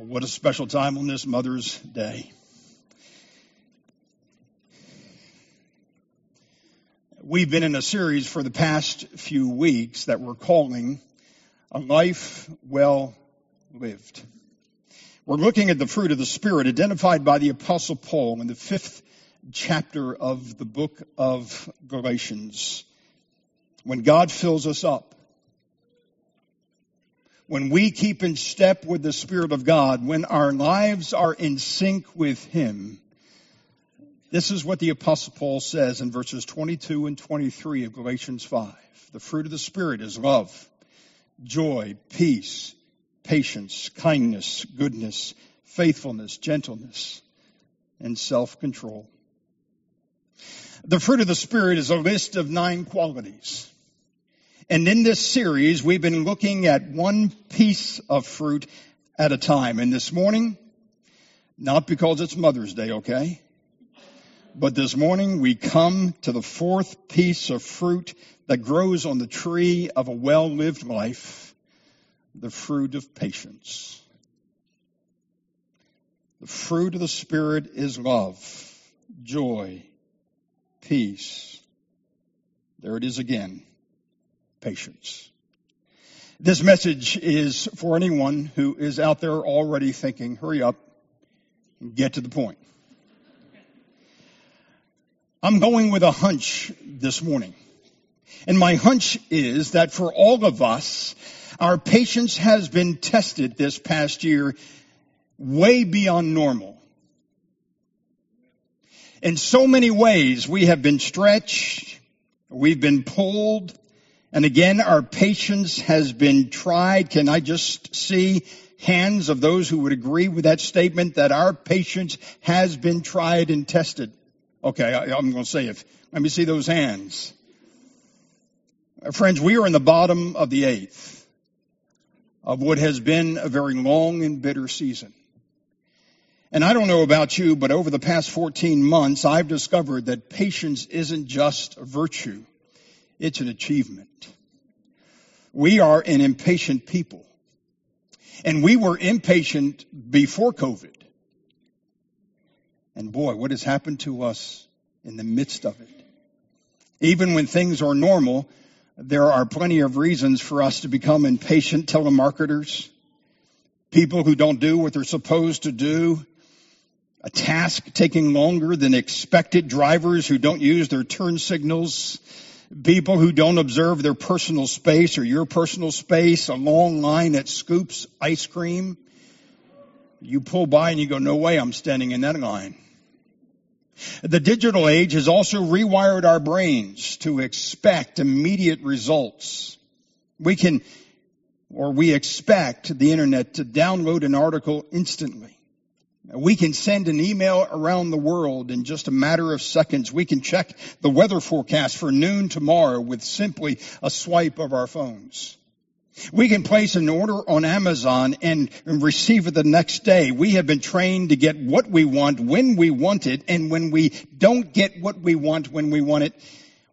What a special time on this Mother's Day. We've been in a series for the past few weeks that we're calling A Life Well Lived. We're looking at the fruit of the Spirit identified by the Apostle Paul in the fifth chapter of the book of Galatians. When God fills us up, when we keep in step with the Spirit of God, when our lives are in sync with Him, this is what the Apostle Paul says in verses 22 and 23 of Galatians 5. The fruit of the Spirit is love, joy, peace, patience, kindness, goodness, faithfulness, gentleness, and self-control. The fruit of the Spirit is a list of nine qualities. And in this series, we've been looking at one piece of fruit at a time. And this morning, not because it's Mother's Day, okay? But this morning we come to the fourth piece of fruit that grows on the tree of a well-lived life, the fruit of patience. The fruit of the Spirit is love, joy, peace. There it is again patience. This message is for anyone who is out there already thinking, hurry up get to the point. I'm going with a hunch this morning. And my hunch is that for all of us, our patience has been tested this past year way beyond normal. In so many ways, we have been stretched, we've been pulled, and again, our patience has been tried. Can I just see hands of those who would agree with that statement that our patience has been tried and tested? Okay, I, am going to say if, let me see those hands. Friends, we are in the bottom of the eighth of what has been a very long and bitter season. And I don't know about you, but over the past 14 months, I've discovered that patience isn't just a virtue. It's an achievement. We are an impatient people. And we were impatient before COVID. And boy, what has happened to us in the midst of it? Even when things are normal, there are plenty of reasons for us to become impatient telemarketers, people who don't do what they're supposed to do, a task taking longer than expected, drivers who don't use their turn signals, people who don't observe their personal space or your personal space, a long line at Scoops ice cream. You pull by and you go, no way I'm standing in that line. The digital age has also rewired our brains to expect immediate results. We can, or we expect the internet to download an article instantly. We can send an email around the world in just a matter of seconds. We can check the weather forecast for noon tomorrow with simply a swipe of our phones. We can place an order on Amazon and receive it the next day. We have been trained to get what we want when we want it, and when we don't get what we want when we want it,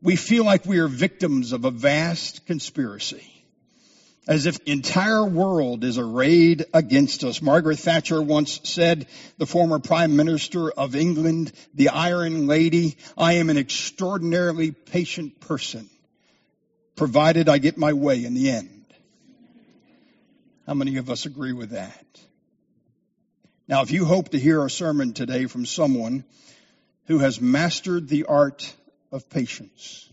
we feel like we are victims of a vast conspiracy as if the entire world is arrayed against us. Margaret Thatcher once said, the former Prime Minister of England, the Iron Lady, I am an extraordinarily patient person, provided I get my way in the end. How many of us agree with that? Now, if you hope to hear a sermon today from someone who has mastered the art of patience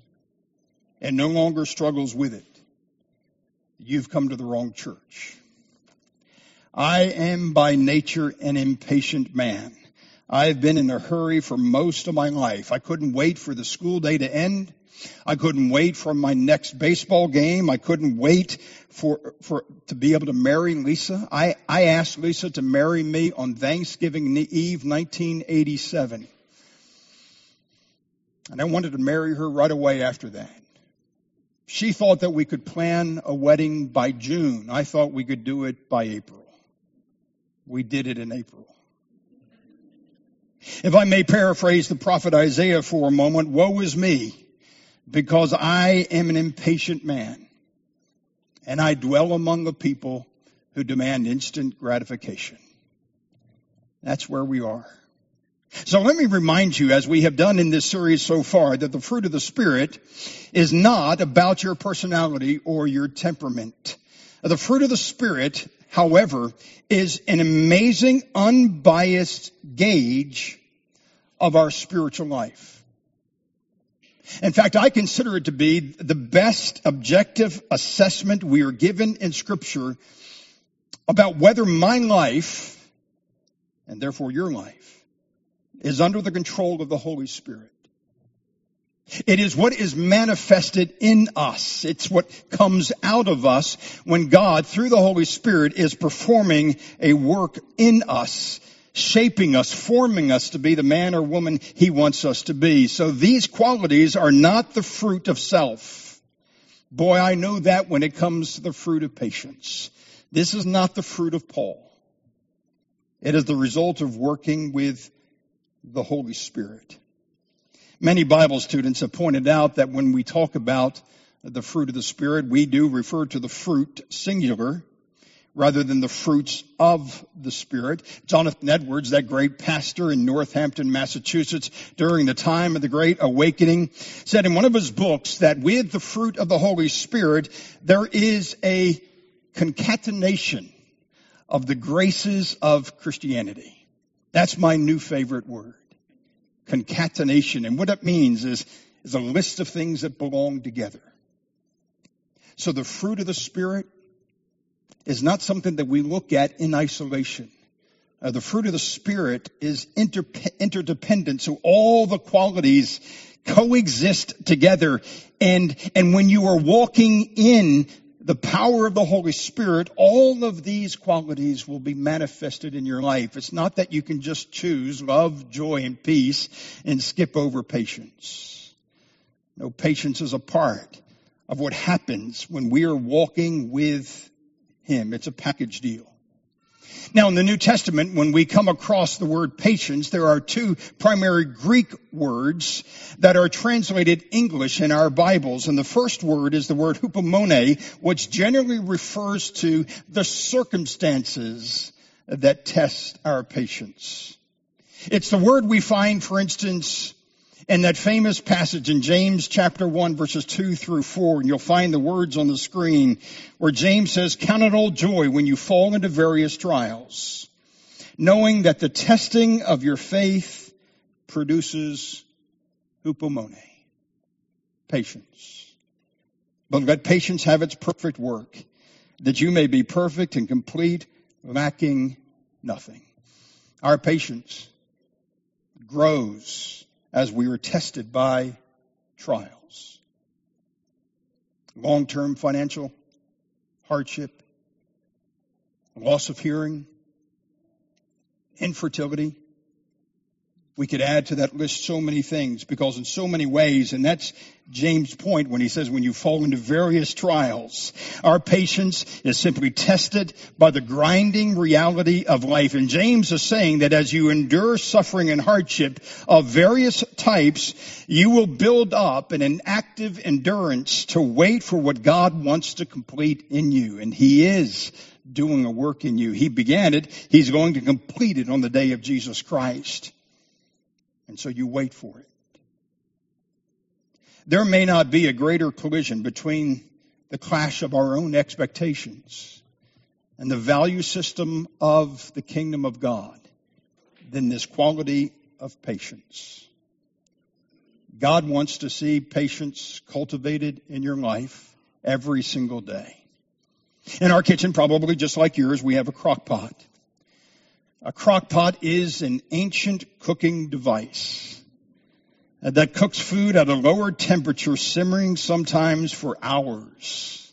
and no longer struggles with it, you've come to the wrong church. I am by nature an impatient man. I've been in a hurry for most of my life. I couldn't wait for the school day to end. I couldn't wait for my next baseball game. I couldn't wait for, for, to be able to marry Lisa. I, I asked Lisa to marry me on Thanksgiving Eve 1987. And I wanted to marry her right away after that. She thought that we could plan a wedding by June. I thought we could do it by April. We did it in April. If I may paraphrase the prophet Isaiah for a moment, woe is me, because I am an impatient man, and I dwell among the people who demand instant gratification. That's where we are. So let me remind you, as we have done in this series so far, that the fruit of the Spirit is not about your personality or your temperament. The fruit of the Spirit, however, is an amazing, unbiased gauge of our spiritual life. In fact, I consider it to be the best objective assessment we are given in scripture about whether my life, and therefore your life, is under the control of the Holy Spirit. It is what is manifested in us. It's what comes out of us when God, through the Holy Spirit, is performing a work in us, shaping us, forming us to be the man or woman He wants us to be. So these qualities are not the fruit of self. Boy, I know that when it comes to the fruit of patience. This is not the fruit of Paul. It is the result of working with the Holy Spirit. Many Bible students have pointed out that when we talk about the fruit of the Spirit, we do refer to the fruit singular rather than the fruits of the Spirit. Jonathan Edwards, that great pastor in Northampton, Massachusetts, during the time of the Great Awakening, said in one of his books that with the fruit of the Holy Spirit, there is a concatenation of the graces of Christianity. That's my new favorite word. Concatenation. And what it means is, is a list of things that belong together. So the fruit of the Spirit is not something that we look at in isolation. Uh, the fruit of the Spirit is inter- interdependent, so all the qualities coexist together. And, and when you are walking in the power of the Holy Spirit, all of these qualities will be manifested in your life. It's not that you can just choose love, joy, and peace and skip over patience. No, patience is a part of what happens when we are walking with Him. It's a package deal. Now, in the New Testament, when we come across the word patience, there are two primary Greek words that are translated English in our Bibles. And the first word is the word hupomone, which generally refers to the circumstances that test our patience. It's the word we find, for instance, in that famous passage in James chapter 1 verses 2 through 4, and you'll find the words on the screen where James says, count it all joy when you fall into various trials, knowing that the testing of your faith produces hupomone, patience. But let patience have its perfect work, that you may be perfect and complete, lacking nothing. Our patience grows as we are tested by trials. Long term financial hardship, loss of hearing, infertility, we could add to that list so many things because in so many ways, and that's James' point when he says when you fall into various trials, our patience is simply tested by the grinding reality of life. And James is saying that as you endure suffering and hardship of various types, you will build up an active endurance to wait for what God wants to complete in you. And he is doing a work in you. He began it. He's going to complete it on the day of Jesus Christ. And so you wait for it. There may not be a greater collision between the clash of our own expectations and the value system of the kingdom of God than this quality of patience. God wants to see patience cultivated in your life every single day. In our kitchen, probably just like yours, we have a crock pot. A crock pot is an ancient cooking device uh, that cooks food at a lower temperature, simmering sometimes for hours.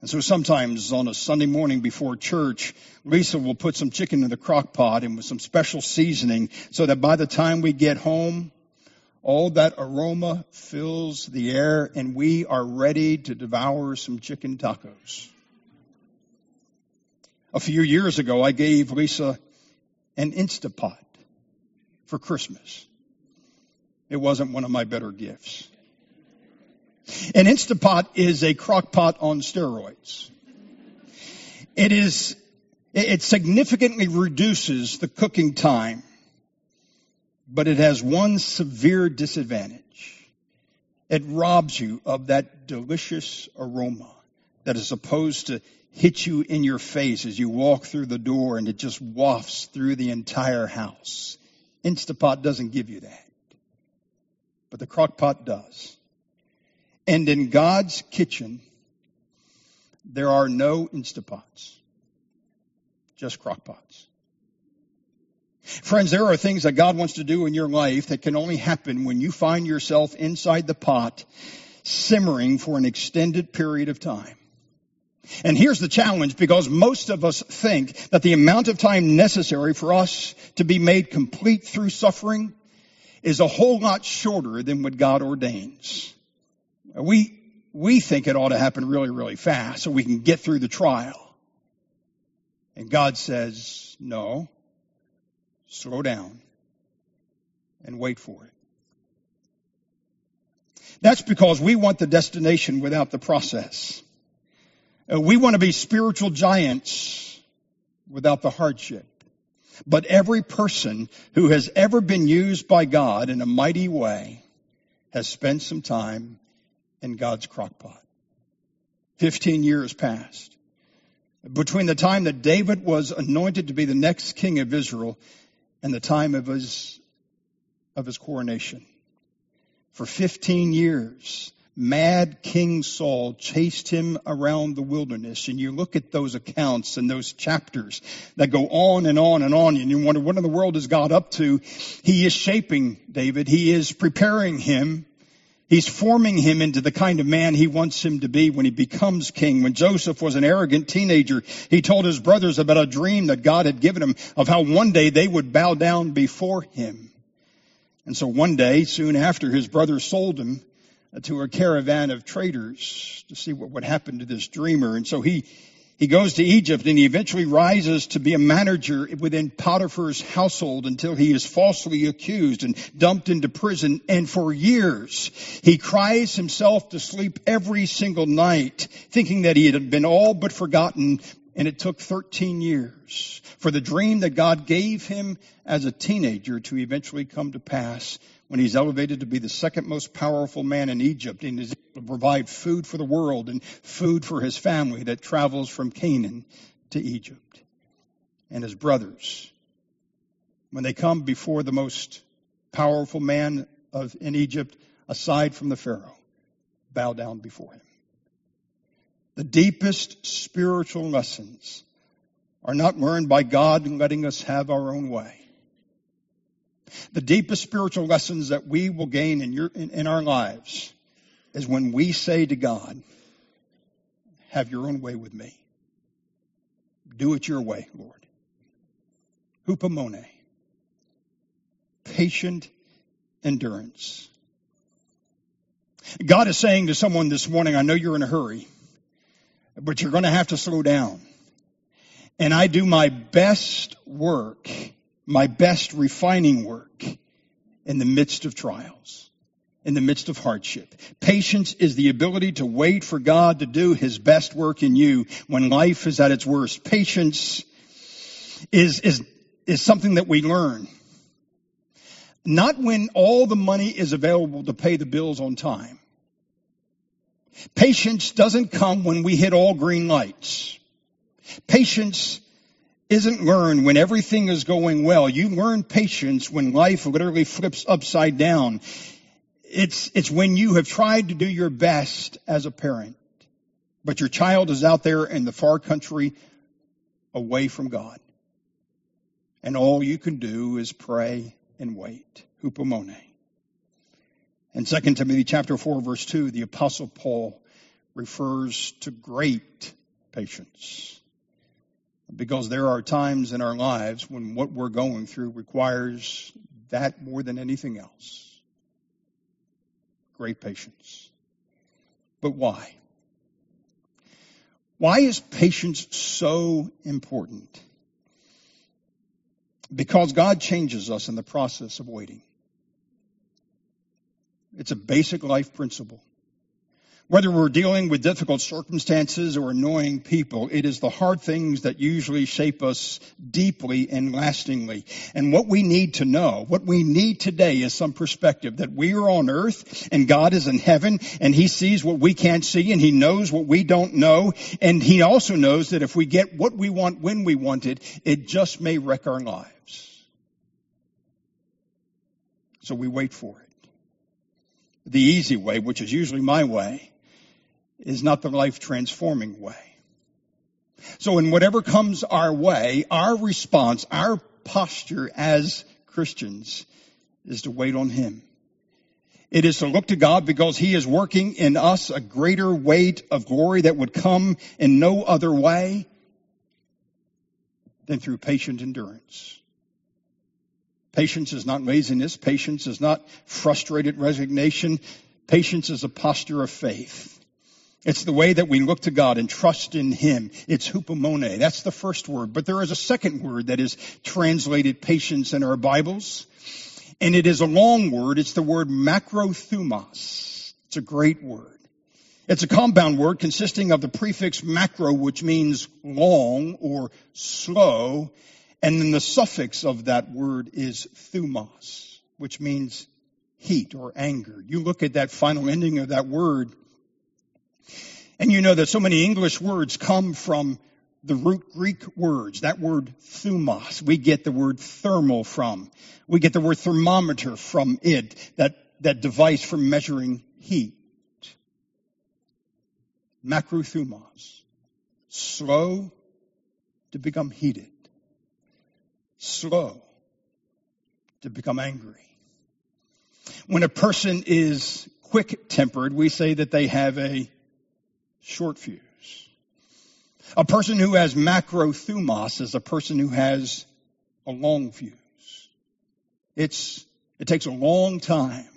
And so sometimes on a Sunday morning before church, Lisa will put some chicken in the crock pot and with some special seasoning so that by the time we get home, all that aroma fills the air and we are ready to devour some chicken tacos. A few years ago, I gave Lisa an Instapot for Christmas. It wasn't one of my better gifts. An Instapot is a crock pot on steroids. It is It significantly reduces the cooking time, but it has one severe disadvantage. It robs you of that delicious aroma that is supposed to hit you in your face as you walk through the door and it just wafts through the entire house. Instapot doesn't give you that. But the crock pot does. And in God's kitchen, there are no Instapots, just crock pots. Friends, there are things that God wants to do in your life that can only happen when you find yourself inside the pot simmering for an extended period of time. And here's the challenge because most of us think that the amount of time necessary for us to be made complete through suffering is a whole lot shorter than what God ordains. We, we think it ought to happen really, really fast so we can get through the trial. And God says, no, slow down and wait for it. That's because we want the destination without the process. Uh, we want to be spiritual giants without the hardship. But every person who has ever been used by God in a mighty way has spent some time in God's crockpot. Fifteen years passed. Between the time that David was anointed to be the next king of Israel and the time of his, of his coronation. For 15 years, mad King Saul chased him around the wilderness. And you look at those accounts and those chapters that go on and on and on, and you wonder, what in the world is God up to? He is shaping David. He is preparing him. He's forming him into the kind of man he wants him to be when he becomes king. When Joseph was an arrogant teenager, he told his brothers about a dream that God had given him of how one day they would bow down before him. And so one day, soon after his brothers sold him, to a caravan of traders to see what would happen to this dreamer. And so he, he goes to Egypt and he eventually rises to be a manager within Potiphar's household until he is falsely accused and dumped into prison. And for years, he cries himself to sleep every single night, thinking that he had been all but forgotten. And it took 13 years for the dream that God gave him as a teenager to eventually come to pass when he's elevated to be the second most powerful man in Egypt and is able to provide food for the world and food for his family that travels from Canaan to Egypt. And his brothers, when they come before the most powerful man of, in Egypt, aside from the Pharaoh, bow down before him. The deepest spiritual lessons are not learned by God letting us have our own way the deepest spiritual lessons that we will gain in, your, in, in our lives is when we say to God, have your own way with me. Do it your way, Lord. Hupomone. Patient endurance. God is saying to someone this morning, I know you're in a hurry, but you're going to have to slow down. And I do my best work my best refining work in the midst of trials, in the midst of hardship. Patience is the ability to wait for God to do his best work in you when life is at its worst. Patience is, is, is something that we learn. Not when all the money is available to pay the bills on time. Patience doesn't come when we hit all green lights. Patience isn't learned when everything is going well. You learn patience when life literally flips upside down. It's, it's when you have tried to do your best as a parent, but your child is out there in the far country away from God. And all you can do is pray and wait. Hupomone. In 2 Timothy chapter 4 verse 2, the apostle Paul refers to great patience because there are times in our lives when what we're going through requires that more than anything else. Great patience. But why? Why is patience so important? Because God changes us in the process of waiting. It's a basic life principle. Whether we're dealing with difficult circumstances or annoying people, it is the hard things that usually shape us deeply and lastingly. And what we need to know, what we need today is some perspective that we are on earth and God is in heaven and He sees what we can't see and He knows what we don't know. And He also knows that if we get what we want when we want it, it just may wreck our lives. So we wait for it. The easy way, which is usually my way, is not the life transforming way. So in whatever comes our way, our response, our posture as Christians is to wait on Him. It is to look to God because He is working in us a greater weight of glory that would come in no other way than through patient endurance. Patience is not laziness. Patience is not frustrated resignation. Patience is a posture of faith. It's the way that we look to God and trust in Him. It's hupomone. That's the first word. But there is a second word that is translated patience in our Bibles. And it is a long word. It's the word macrothumos. It's a great word. It's a compound word consisting of the prefix macro, which means long or slow. And then the suffix of that word is thumos, which means heat or anger. You look at that final ending of that word, and you know that so many English words come from the root Greek words, that word thumos. We get the word thermal from. We get the word thermometer from it, that, that device for measuring heat. Macrothumos. Slow to become heated. Slow to become angry. When a person is quick tempered, we say that they have a short fuse. A person who has macrothumos is a person who has a long fuse. It's, it takes a long time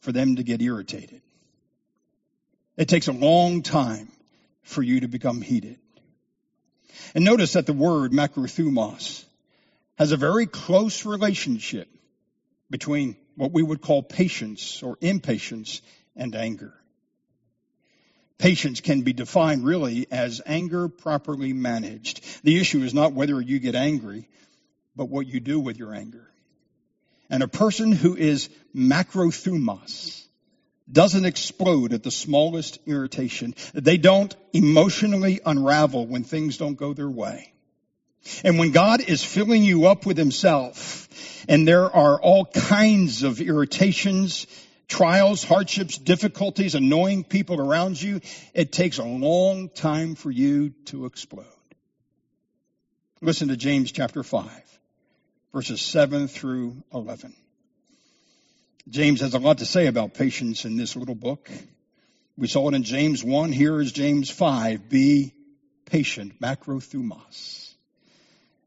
for them to get irritated. It takes a long time for you to become heated. And notice that the word macrothumos has a very close relationship between what we would call patience or impatience and anger. Patience can be defined really as anger properly managed. The issue is not whether you get angry, but what you do with your anger. And a person who is macrothumos doesn't explode at the smallest irritation. They don't emotionally unravel when things don't go their way. And when God is filling you up with himself and there are all kinds of irritations trials, hardships, difficulties, annoying people around you, it takes a long time for you to explode. Listen to James chapter 5, verses 7 through 11. James has a lot to say about patience in this little book. We saw it in James 1. Here is James 5. Be patient, macrothumos.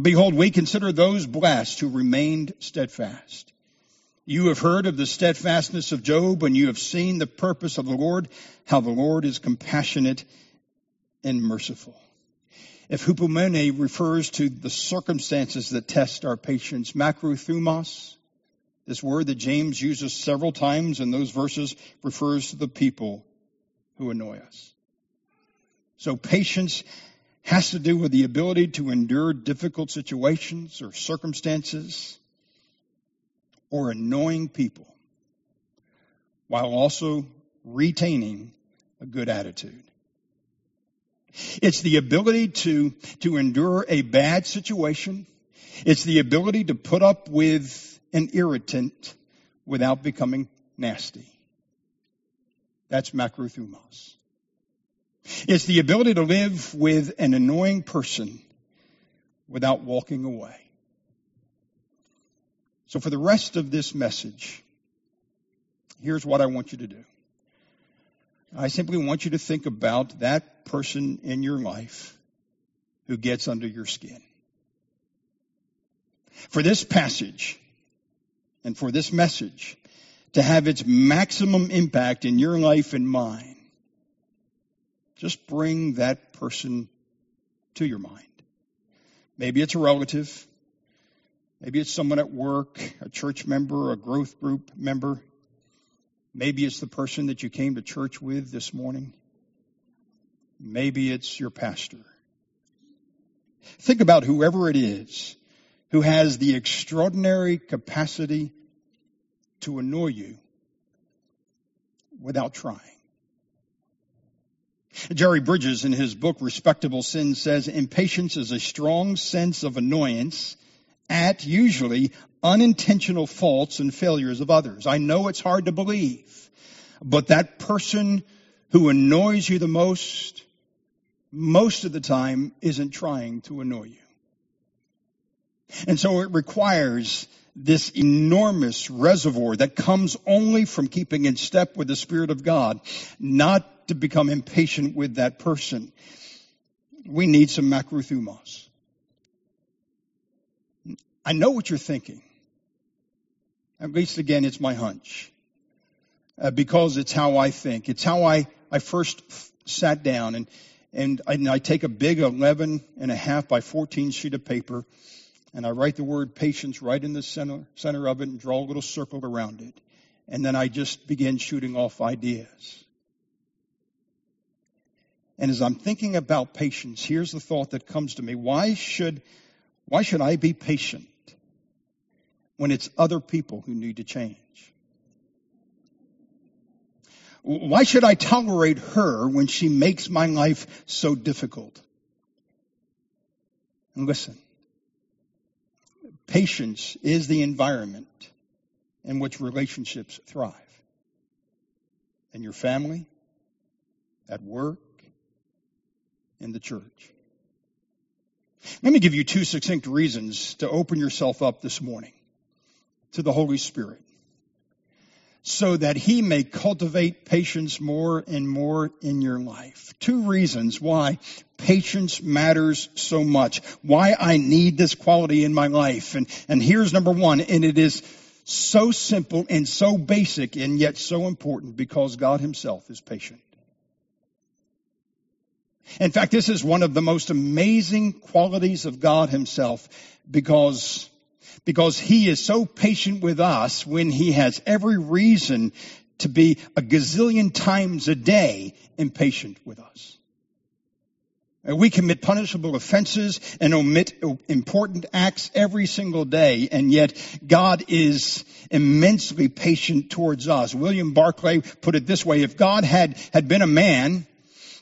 Behold, we consider those blessed who remained steadfast. You have heard of the steadfastness of Job, and you have seen the purpose of the Lord, how the Lord is compassionate and merciful. If hupomone refers to the circumstances that test our patience, macrothumos, this word that James uses several times in those verses refers to the people who annoy us. So patience has to do with the ability to endure difficult situations or circumstances or annoying people while also retaining a good attitude. It's the ability to, to endure a bad situation. It's the ability to put up with an irritant without becoming nasty. That's macrothumos. It's the ability to live with an annoying person without walking away. So for the rest of this message, here's what I want you to do. I simply want you to think about that person in your life who gets under your skin. For this passage and for this message to have its maximum impact in your life and mine, just bring that person to your mind. Maybe it's a relative. Maybe it's someone at work, a church member, a growth group member. Maybe it's the person that you came to church with this morning. Maybe it's your pastor. Think about whoever it is who has the extraordinary capacity to annoy you without trying. Jerry Bridges in his book Respectable Sin says impatience is a strong sense of annoyance at usually unintentional faults and failures of others. I know it's hard to believe, but that person who annoys you the most, most of the time isn't trying to annoy you. And so it requires this enormous reservoir that comes only from keeping in step with the Spirit of God, not to become impatient with that person. We need some makrothumos. I know what you're thinking. At least again, it's my hunch. Uh, because it's how I think. It's how I, I first f- sat down and, and I, and I take a big 11 and a half by 14 sheet of paper and I write the word patience right in the center, center of it and draw a little circle around it. And then I just begin shooting off ideas. And as I'm thinking about patience, here's the thought that comes to me. Why should, why should I be patient when it's other people who need to change? Why should I tolerate her when she makes my life so difficult? And listen, Patience is the environment in which relationships thrive. In your family, at work, in the church. Let me give you two succinct reasons to open yourself up this morning to the Holy Spirit so that he may cultivate patience more and more in your life. Two reasons why patience matters so much, why I need this quality in my life. And, and here's number one, and it is so simple and so basic and yet so important because God himself is patient. In fact, this is one of the most amazing qualities of God himself because because he is so patient with us when he has every reason to be a gazillion times a day impatient with us. We commit punishable offenses and omit important acts every single day, and yet God is immensely patient towards us. William Barclay put it this way, if God had, had been a man,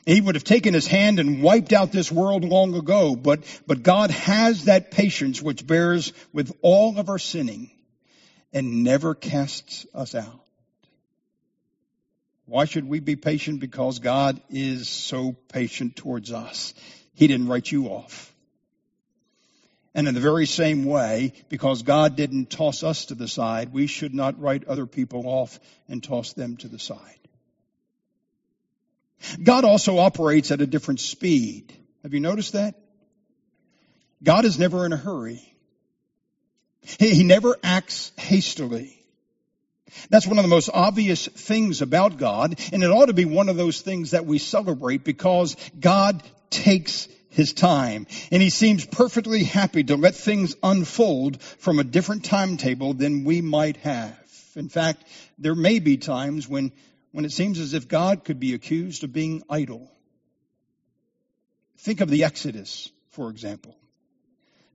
he would have taken his hand and wiped out this world long ago, but, but God has that patience which bears with all of our sinning and never casts us out. Why should we be patient? Because God is so patient towards us. He didn't write you off. And in the very same way, because God didn't toss us to the side, we should not write other people off and toss them to the side. God also operates at a different speed. Have you noticed that? God is never in a hurry. He, never acts hastily. That's one of the most obvious things about God, and it ought to be one of those things that we celebrate because God takes his time, and he seems perfectly happy to let things unfold from a different timetable than we might have. In fact, there may be times when when it seems as if God could be accused of being idle. Think of the Exodus, for example.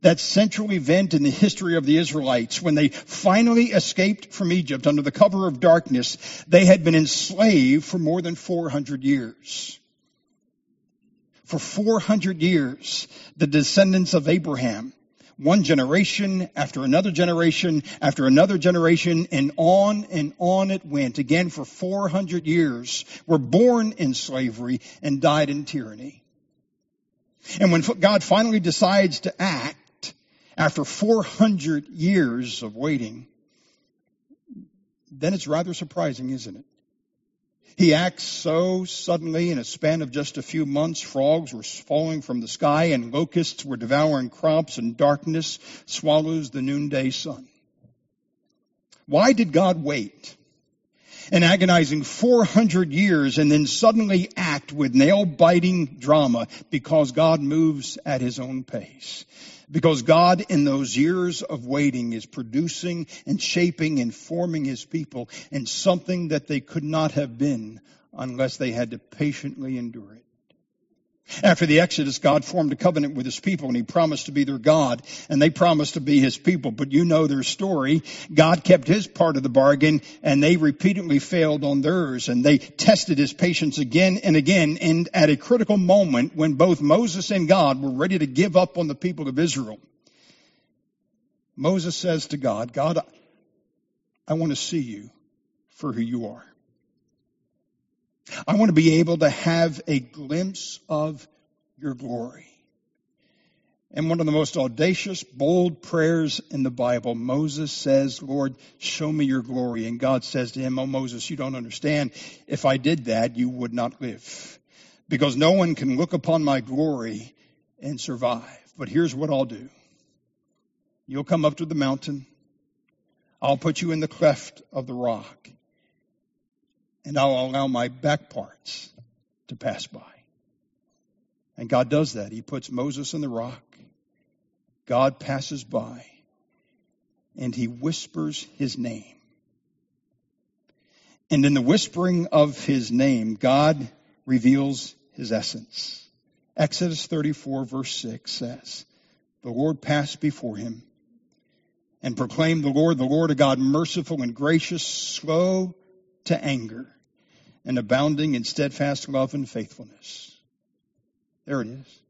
That central event in the history of the Israelites when they finally escaped from Egypt under the cover of darkness. They had been enslaved for more than 400 years. For 400 years, the descendants of Abraham one generation after another generation after another generation and on and on it went again for 400 years were born in slavery and died in tyranny. And when God finally decides to act after 400 years of waiting, then it's rather surprising, isn't it? He acts so suddenly in a span of just a few months. Frogs were falling from the sky and locusts were devouring crops and darkness swallows the noonday sun. Why did God wait? An agonizing 400 years and then suddenly act with nail biting drama because God moves at his own pace. Because God in those years of waiting is producing and shaping and forming his people in something that they could not have been unless they had to patiently endure it. After the Exodus, God formed a covenant with his people and he promised to be their God and they promised to be his people. But you know their story. God kept his part of the bargain and they repeatedly failed on theirs and they tested his patience again and again. And at a critical moment when both Moses and God were ready to give up on the people of Israel, Moses says to God, God, I want to see you for who you are. I want to be able to have a glimpse of your glory. And one of the most audacious, bold prayers in the Bible, Moses says, Lord, show me your glory. And God says to him, Oh, Moses, you don't understand. If I did that, you would not live. Because no one can look upon my glory and survive. But here's what I'll do. You'll come up to the mountain. I'll put you in the cleft of the rock and I'll allow my back parts to pass by. And God does that. He puts Moses in the rock. God passes by and he whispers his name. And in the whispering of his name, God reveals his essence. Exodus 34 verse 6 says, The Lord passed before him and proclaimed the Lord, the Lord a God merciful and gracious, slow to anger and abounding in steadfast love and faithfulness. There it is.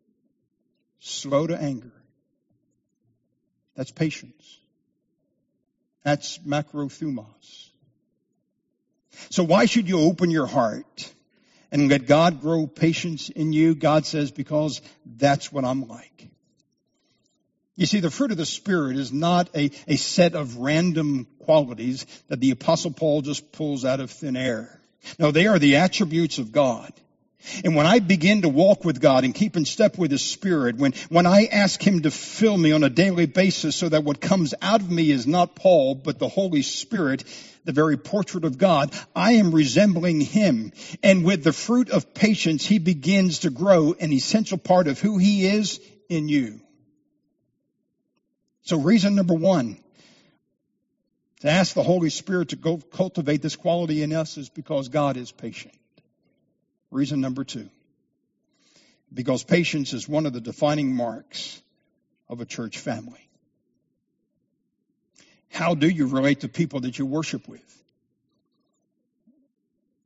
Slow to anger. That's patience. That's macrothumos. So why should you open your heart and let God grow patience in you? God says, because that's what I'm like. You see, the fruit of the Spirit is not a, a set of random qualities that the Apostle Paul just pulls out of thin air. No, they are the attributes of God. And when I begin to walk with God and keep in step with His Spirit, when, when I ask Him to fill me on a daily basis so that what comes out of me is not Paul, but the Holy Spirit, the very portrait of God, I am resembling Him. And with the fruit of patience, He begins to grow an essential part of who He is in you. So reason number one, to ask the Holy Spirit to go cultivate this quality in us is because God is patient. Reason number two. Because patience is one of the defining marks of a church family. How do you relate to people that you worship with?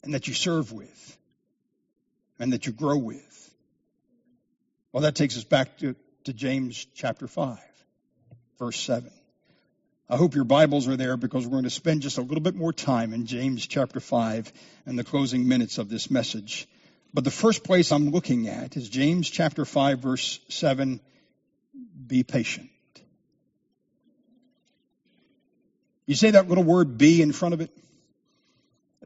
And that you serve with? And that you grow with? Well, that takes us back to, to James chapter 5, verse 7. I hope your Bibles are there because we're going to spend just a little bit more time in James chapter 5 and the closing minutes of this message. But the first place I'm looking at is James chapter 5 verse 7. Be patient. You say that little word be in front of it?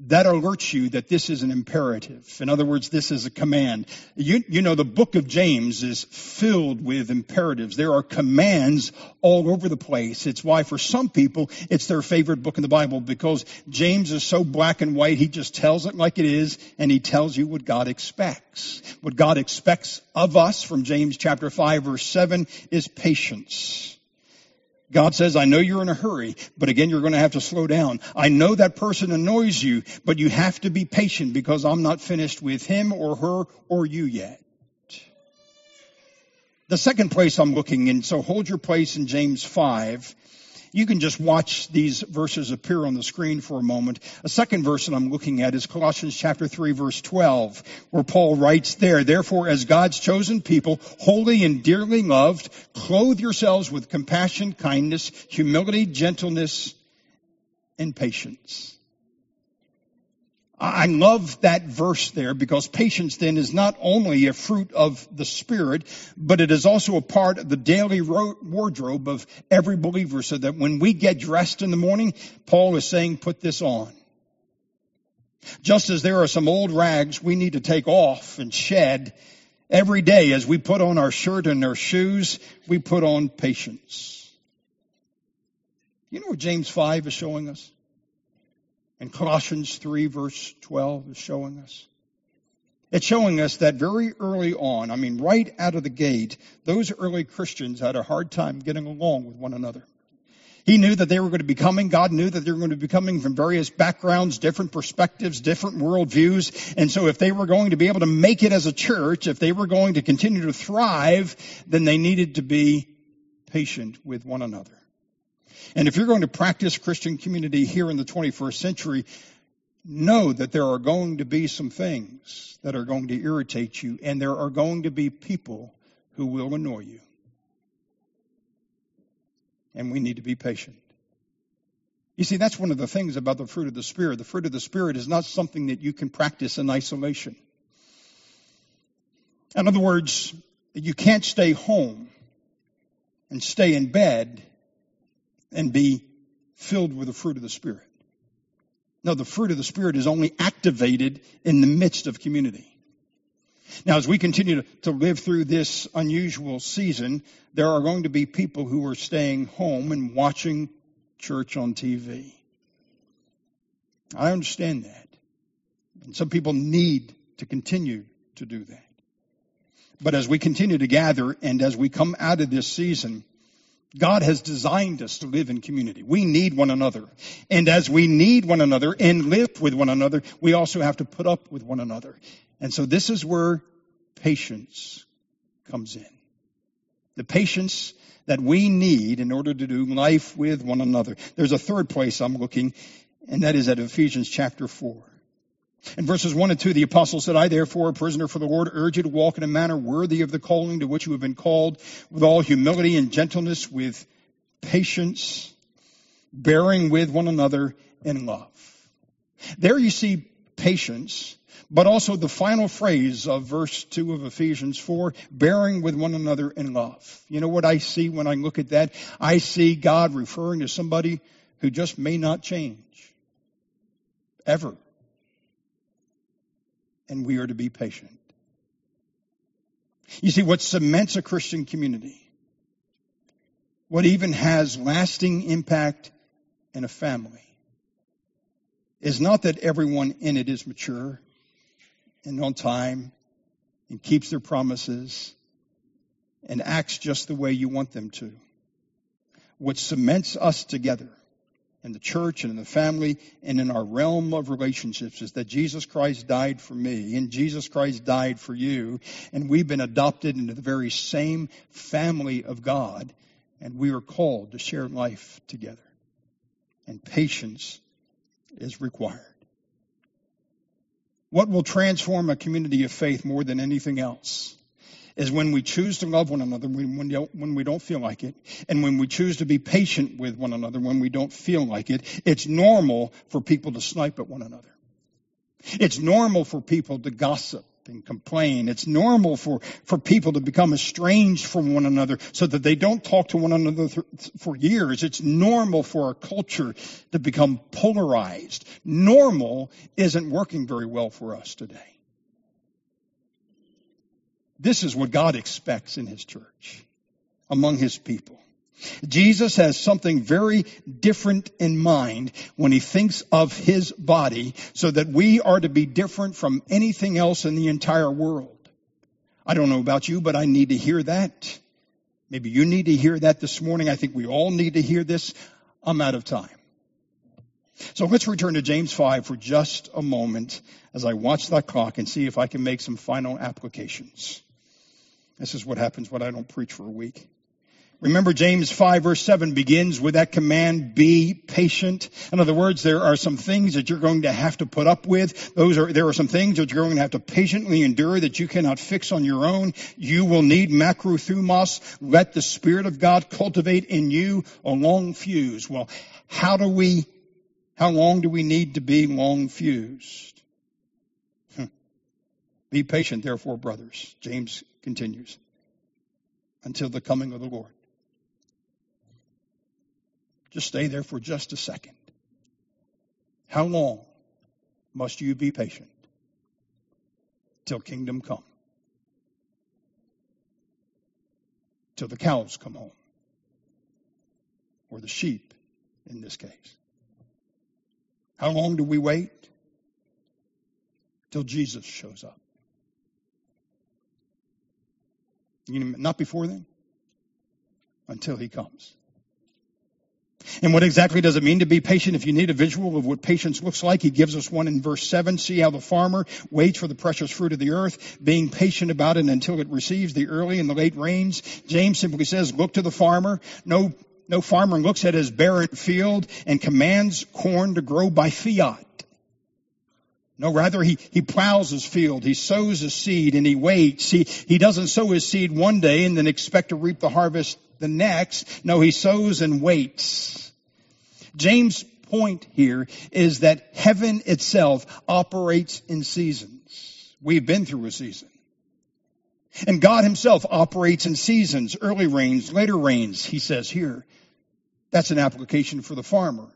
That alerts you that this is an imperative. In other words, this is a command. You, you know, the book of James is filled with imperatives. There are commands all over the place. It's why for some people, it's their favorite book in the Bible because James is so black and white. He just tells it like it is and he tells you what God expects. What God expects of us from James chapter 5 verse 7 is patience. God says, I know you're in a hurry, but again, you're going to have to slow down. I know that person annoys you, but you have to be patient because I'm not finished with him or her or you yet. The second place I'm looking in, so hold your place in James 5 you can just watch these verses appear on the screen for a moment. A second verse that I'm looking at is Colossians chapter 3 verse 12, where Paul writes there, therefore as God's chosen people, holy and dearly loved, clothe yourselves with compassion, kindness, humility, gentleness, and patience. I love that verse there because patience then is not only a fruit of the Spirit, but it is also a part of the daily wardrobe of every believer so that when we get dressed in the morning, Paul is saying, put this on. Just as there are some old rags we need to take off and shed every day as we put on our shirt and our shoes, we put on patience. You know what James 5 is showing us? And Colossians 3 verse 12 is showing us? It's showing us that very early on, I mean, right out of the gate, those early Christians had a hard time getting along with one another. He knew that they were going to be coming. God knew that they were going to be coming from various backgrounds, different perspectives, different worldviews. And so if they were going to be able to make it as a church, if they were going to continue to thrive, then they needed to be patient with one another. And if you're going to practice Christian community here in the 21st century, know that there are going to be some things that are going to irritate you, and there are going to be people who will annoy you. And we need to be patient. You see, that's one of the things about the fruit of the Spirit. The fruit of the Spirit is not something that you can practice in isolation. In other words, you can't stay home and stay in bed and be filled with the fruit of the Spirit. No, the fruit of the Spirit is only activated in the midst of community. Now, as we continue to, to, live through this unusual season, there are going to be people who are staying home and watching church on TV. I understand that. And some people need to continue to do that. But as we continue to gather and as we come out of this season, God has designed us to live in community. We need one another. And as we need one another and live with one another, we also have to put up with one another. And so this is where patience comes in. The patience that we need in order to do life with one another. There's a third place I'm looking, and that is at Ephesians chapter 4. In verses 1 and 2, the apostle said, I therefore, a prisoner for the Lord, urge you to walk in a manner worthy of the calling to which you have been called, with all humility and gentleness, with patience, bearing with one another in love. There you see patience, but also the final phrase of verse 2 of Ephesians 4, bearing with one another in love. You know what I see when I look at that? I see God referring to somebody who just may not change. Ever and we are to be patient. You see, what cements a Christian community, what even has lasting impact in a family, is not that everyone in it is mature and on time and keeps their promises and acts just the way you want them to. What cements us together in the church and in the family and in our realm of relationships is that Jesus Christ died for me and Jesus Christ died for you and we've been adopted into the very same family of God and we are called to share life together. And patience is required. What will transform a community of faith more than anything else is when we choose to love one another when we don't feel like it, and when we choose to be patient with one another when we don't feel like it. It's normal for people to snipe at one another. It's normal for people to gossip and complain. It's normal for, for people to become estranged from one another so that they don't talk to one another th- for years. It's normal for our culture to become polarized. Normal isn't working very well for us today. This is what God expects in His church, among His people. Jesus has something very different in mind when he thinks of his body so that we are to be different from anything else in the entire world. I don't know about you, but I need to hear that. Maybe you need to hear that this morning. I think we all need to hear this. I'm out of time. So let's return to James 5 for just a moment as I watch that clock and see if I can make some final applications. This is what happens when I don't preach for a week. Remember James 5 verse 7 begins with that command, be patient. In other words, there are some things that you're going to have to put up with. Those are, there are some things that you're going to have to patiently endure that you cannot fix on your own. You will need macrothumos. Let the Spirit of God cultivate in you a long fuse. Well, how do we, how long do we need to be long fused? Hmm. Be patient, therefore, brothers. James continues until the coming of the Lord. Just stay there for just a second. How long must you be patient till kingdom come. Till the cows come home. Or the sheep in this case. How long do we wait? Till Jesus shows up. You know, not before then. Until he comes. And what exactly does it mean to be patient? If you need a visual of what patience looks like, he gives us one in verse 7. See how the farmer waits for the precious fruit of the earth, being patient about it until it receives the early and the late rains. James simply says, look to the farmer. No, no farmer looks at his barren field and commands corn to grow by fiat. No, rather he, he plows his field, he sows his seed and he waits. He, he doesn't sow his seed one day and then expect to reap the harvest the next. No, he sows and waits. James' point here is that heaven itself operates in seasons. We've been through a season. And God himself operates in seasons, early rains, later rains, he says here. That's an application for the farmer.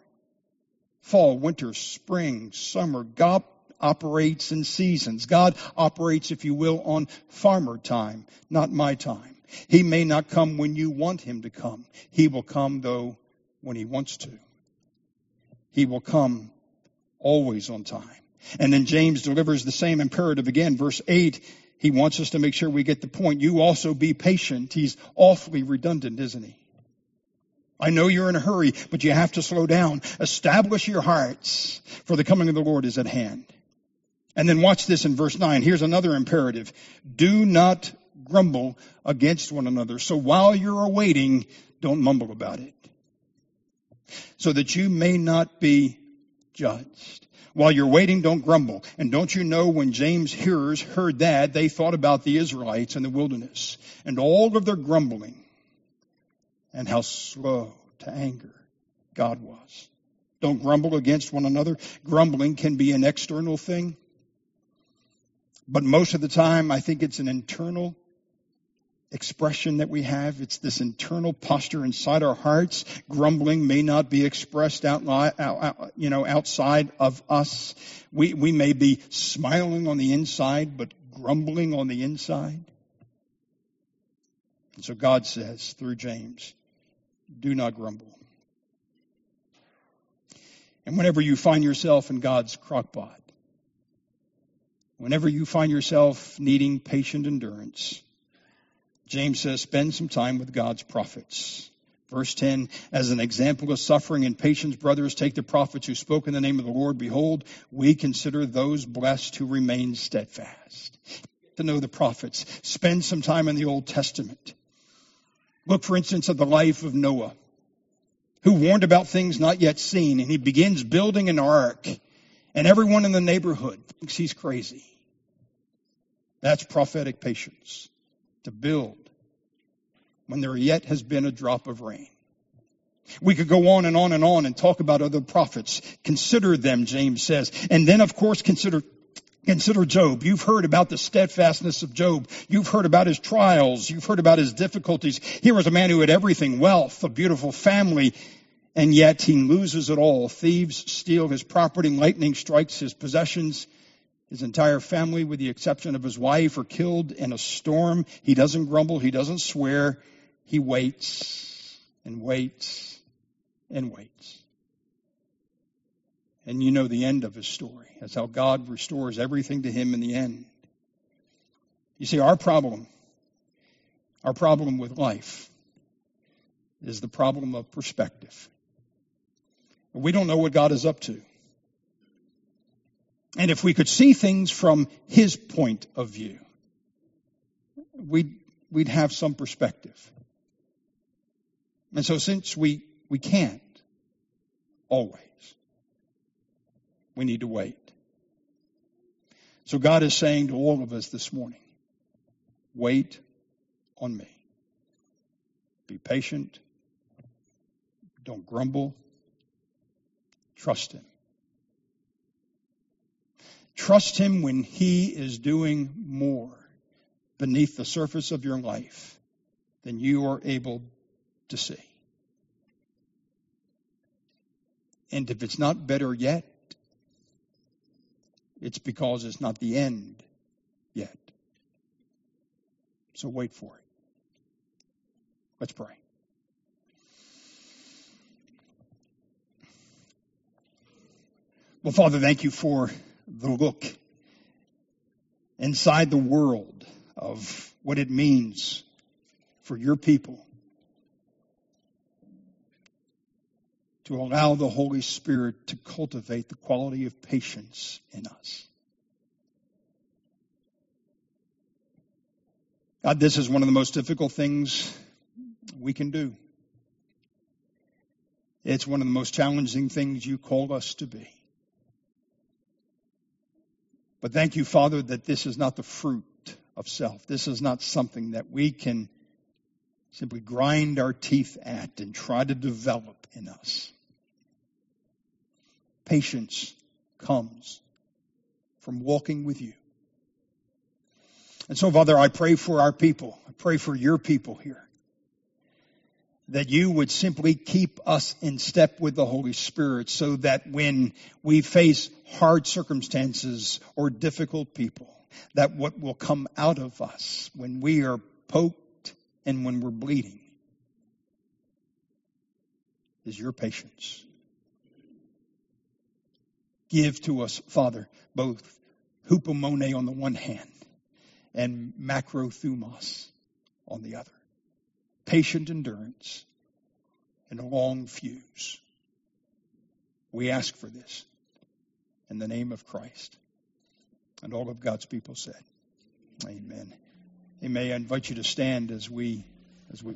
Fall, winter, spring, summer. God operates in seasons. God operates, if you will, on farmer time, not my time. He may not come when you want him to come. He will come, though, when he wants to. He will come always on time. And then James delivers the same imperative again. Verse 8, he wants us to make sure we get the point. You also be patient. He's awfully redundant, isn't he? I know you're in a hurry, but you have to slow down. Establish your hearts, for the coming of the Lord is at hand. And then watch this in verse 9. Here's another imperative. Do not grumble against one another. So while you're awaiting, don't mumble about it. So that you may not be judged. While you're waiting, don't grumble. And don't you know when James' hearers heard that, they thought about the Israelites in the wilderness and all of their grumbling and how slow to anger God was. Don't grumble against one another. Grumbling can be an external thing. But most of the time, I think it's an internal expression that we have. It's this internal posture inside our hearts. Grumbling may not be expressed out, out, you know, outside of us. We, we may be smiling on the inside, but grumbling on the inside. And so God says through James, do not grumble. And whenever you find yourself in God's crockpot, whenever you find yourself needing patient endurance, James says, spend some time with God's prophets. Verse 10, as an example of suffering and patience, brothers, take the prophets who spoke in the name of the Lord. Behold, we consider those blessed who remain steadfast. To know the prophets. Spend some time in the Old Testament. Look, for instance, at the life of Noah, who warned about things not yet seen, and he begins building an ark, and everyone in the neighborhood thinks he's crazy. That's prophetic patience to build when there yet has been a drop of rain. We could go on and on and on and talk about other prophets. Consider them, James says. And then, of course, consider Consider Job. You've heard about the steadfastness of Job. You've heard about his trials. You've heard about his difficulties. Here was a man who had everything, wealth, a beautiful family, and yet he loses it all. Thieves steal his property, lightning strikes his possessions. His entire family, with the exception of his wife, are killed in a storm. He doesn't grumble. He doesn't swear. He waits and waits and waits. And you know the end of his story. That's how God restores everything to him in the end. You see, our problem, our problem with life is the problem of perspective. We don't know what God is up to. And if we could see things from his point of view, we'd, we'd have some perspective. And so since we, we can't always, we need to wait. So God is saying to all of us this morning, wait on me. Be patient. Don't grumble. Trust Him. Trust Him when He is doing more beneath the surface of your life than you are able to see. And if it's not better yet, it's because it's not the end yet. So wait for it. Let's pray. Well, Father, thank you for the look inside the world of what it means for your people to allow the Holy Spirit to cultivate the quality of patience in us. God, this is one of the most difficult things we can do. It's one of the most challenging things you called us to be. But thank you, Father, that this is not the fruit of self. This is not something that we can simply grind our teeth at and try to develop in us. Patience comes from walking with you. And so, Father, I pray for our people. I pray for your people here. That you would simply keep us in step with the Holy Spirit so that when we face hard circumstances or difficult people, that what will come out of us when we are poked and when we're bleeding is your patience Give to us, Father, both hupomone on the one hand and macrothumos on the other. Patient endurance and a long fuse. We ask for this in the name of Christ. And all of God's people said, Amen. Amen. I invite you to stand as we as we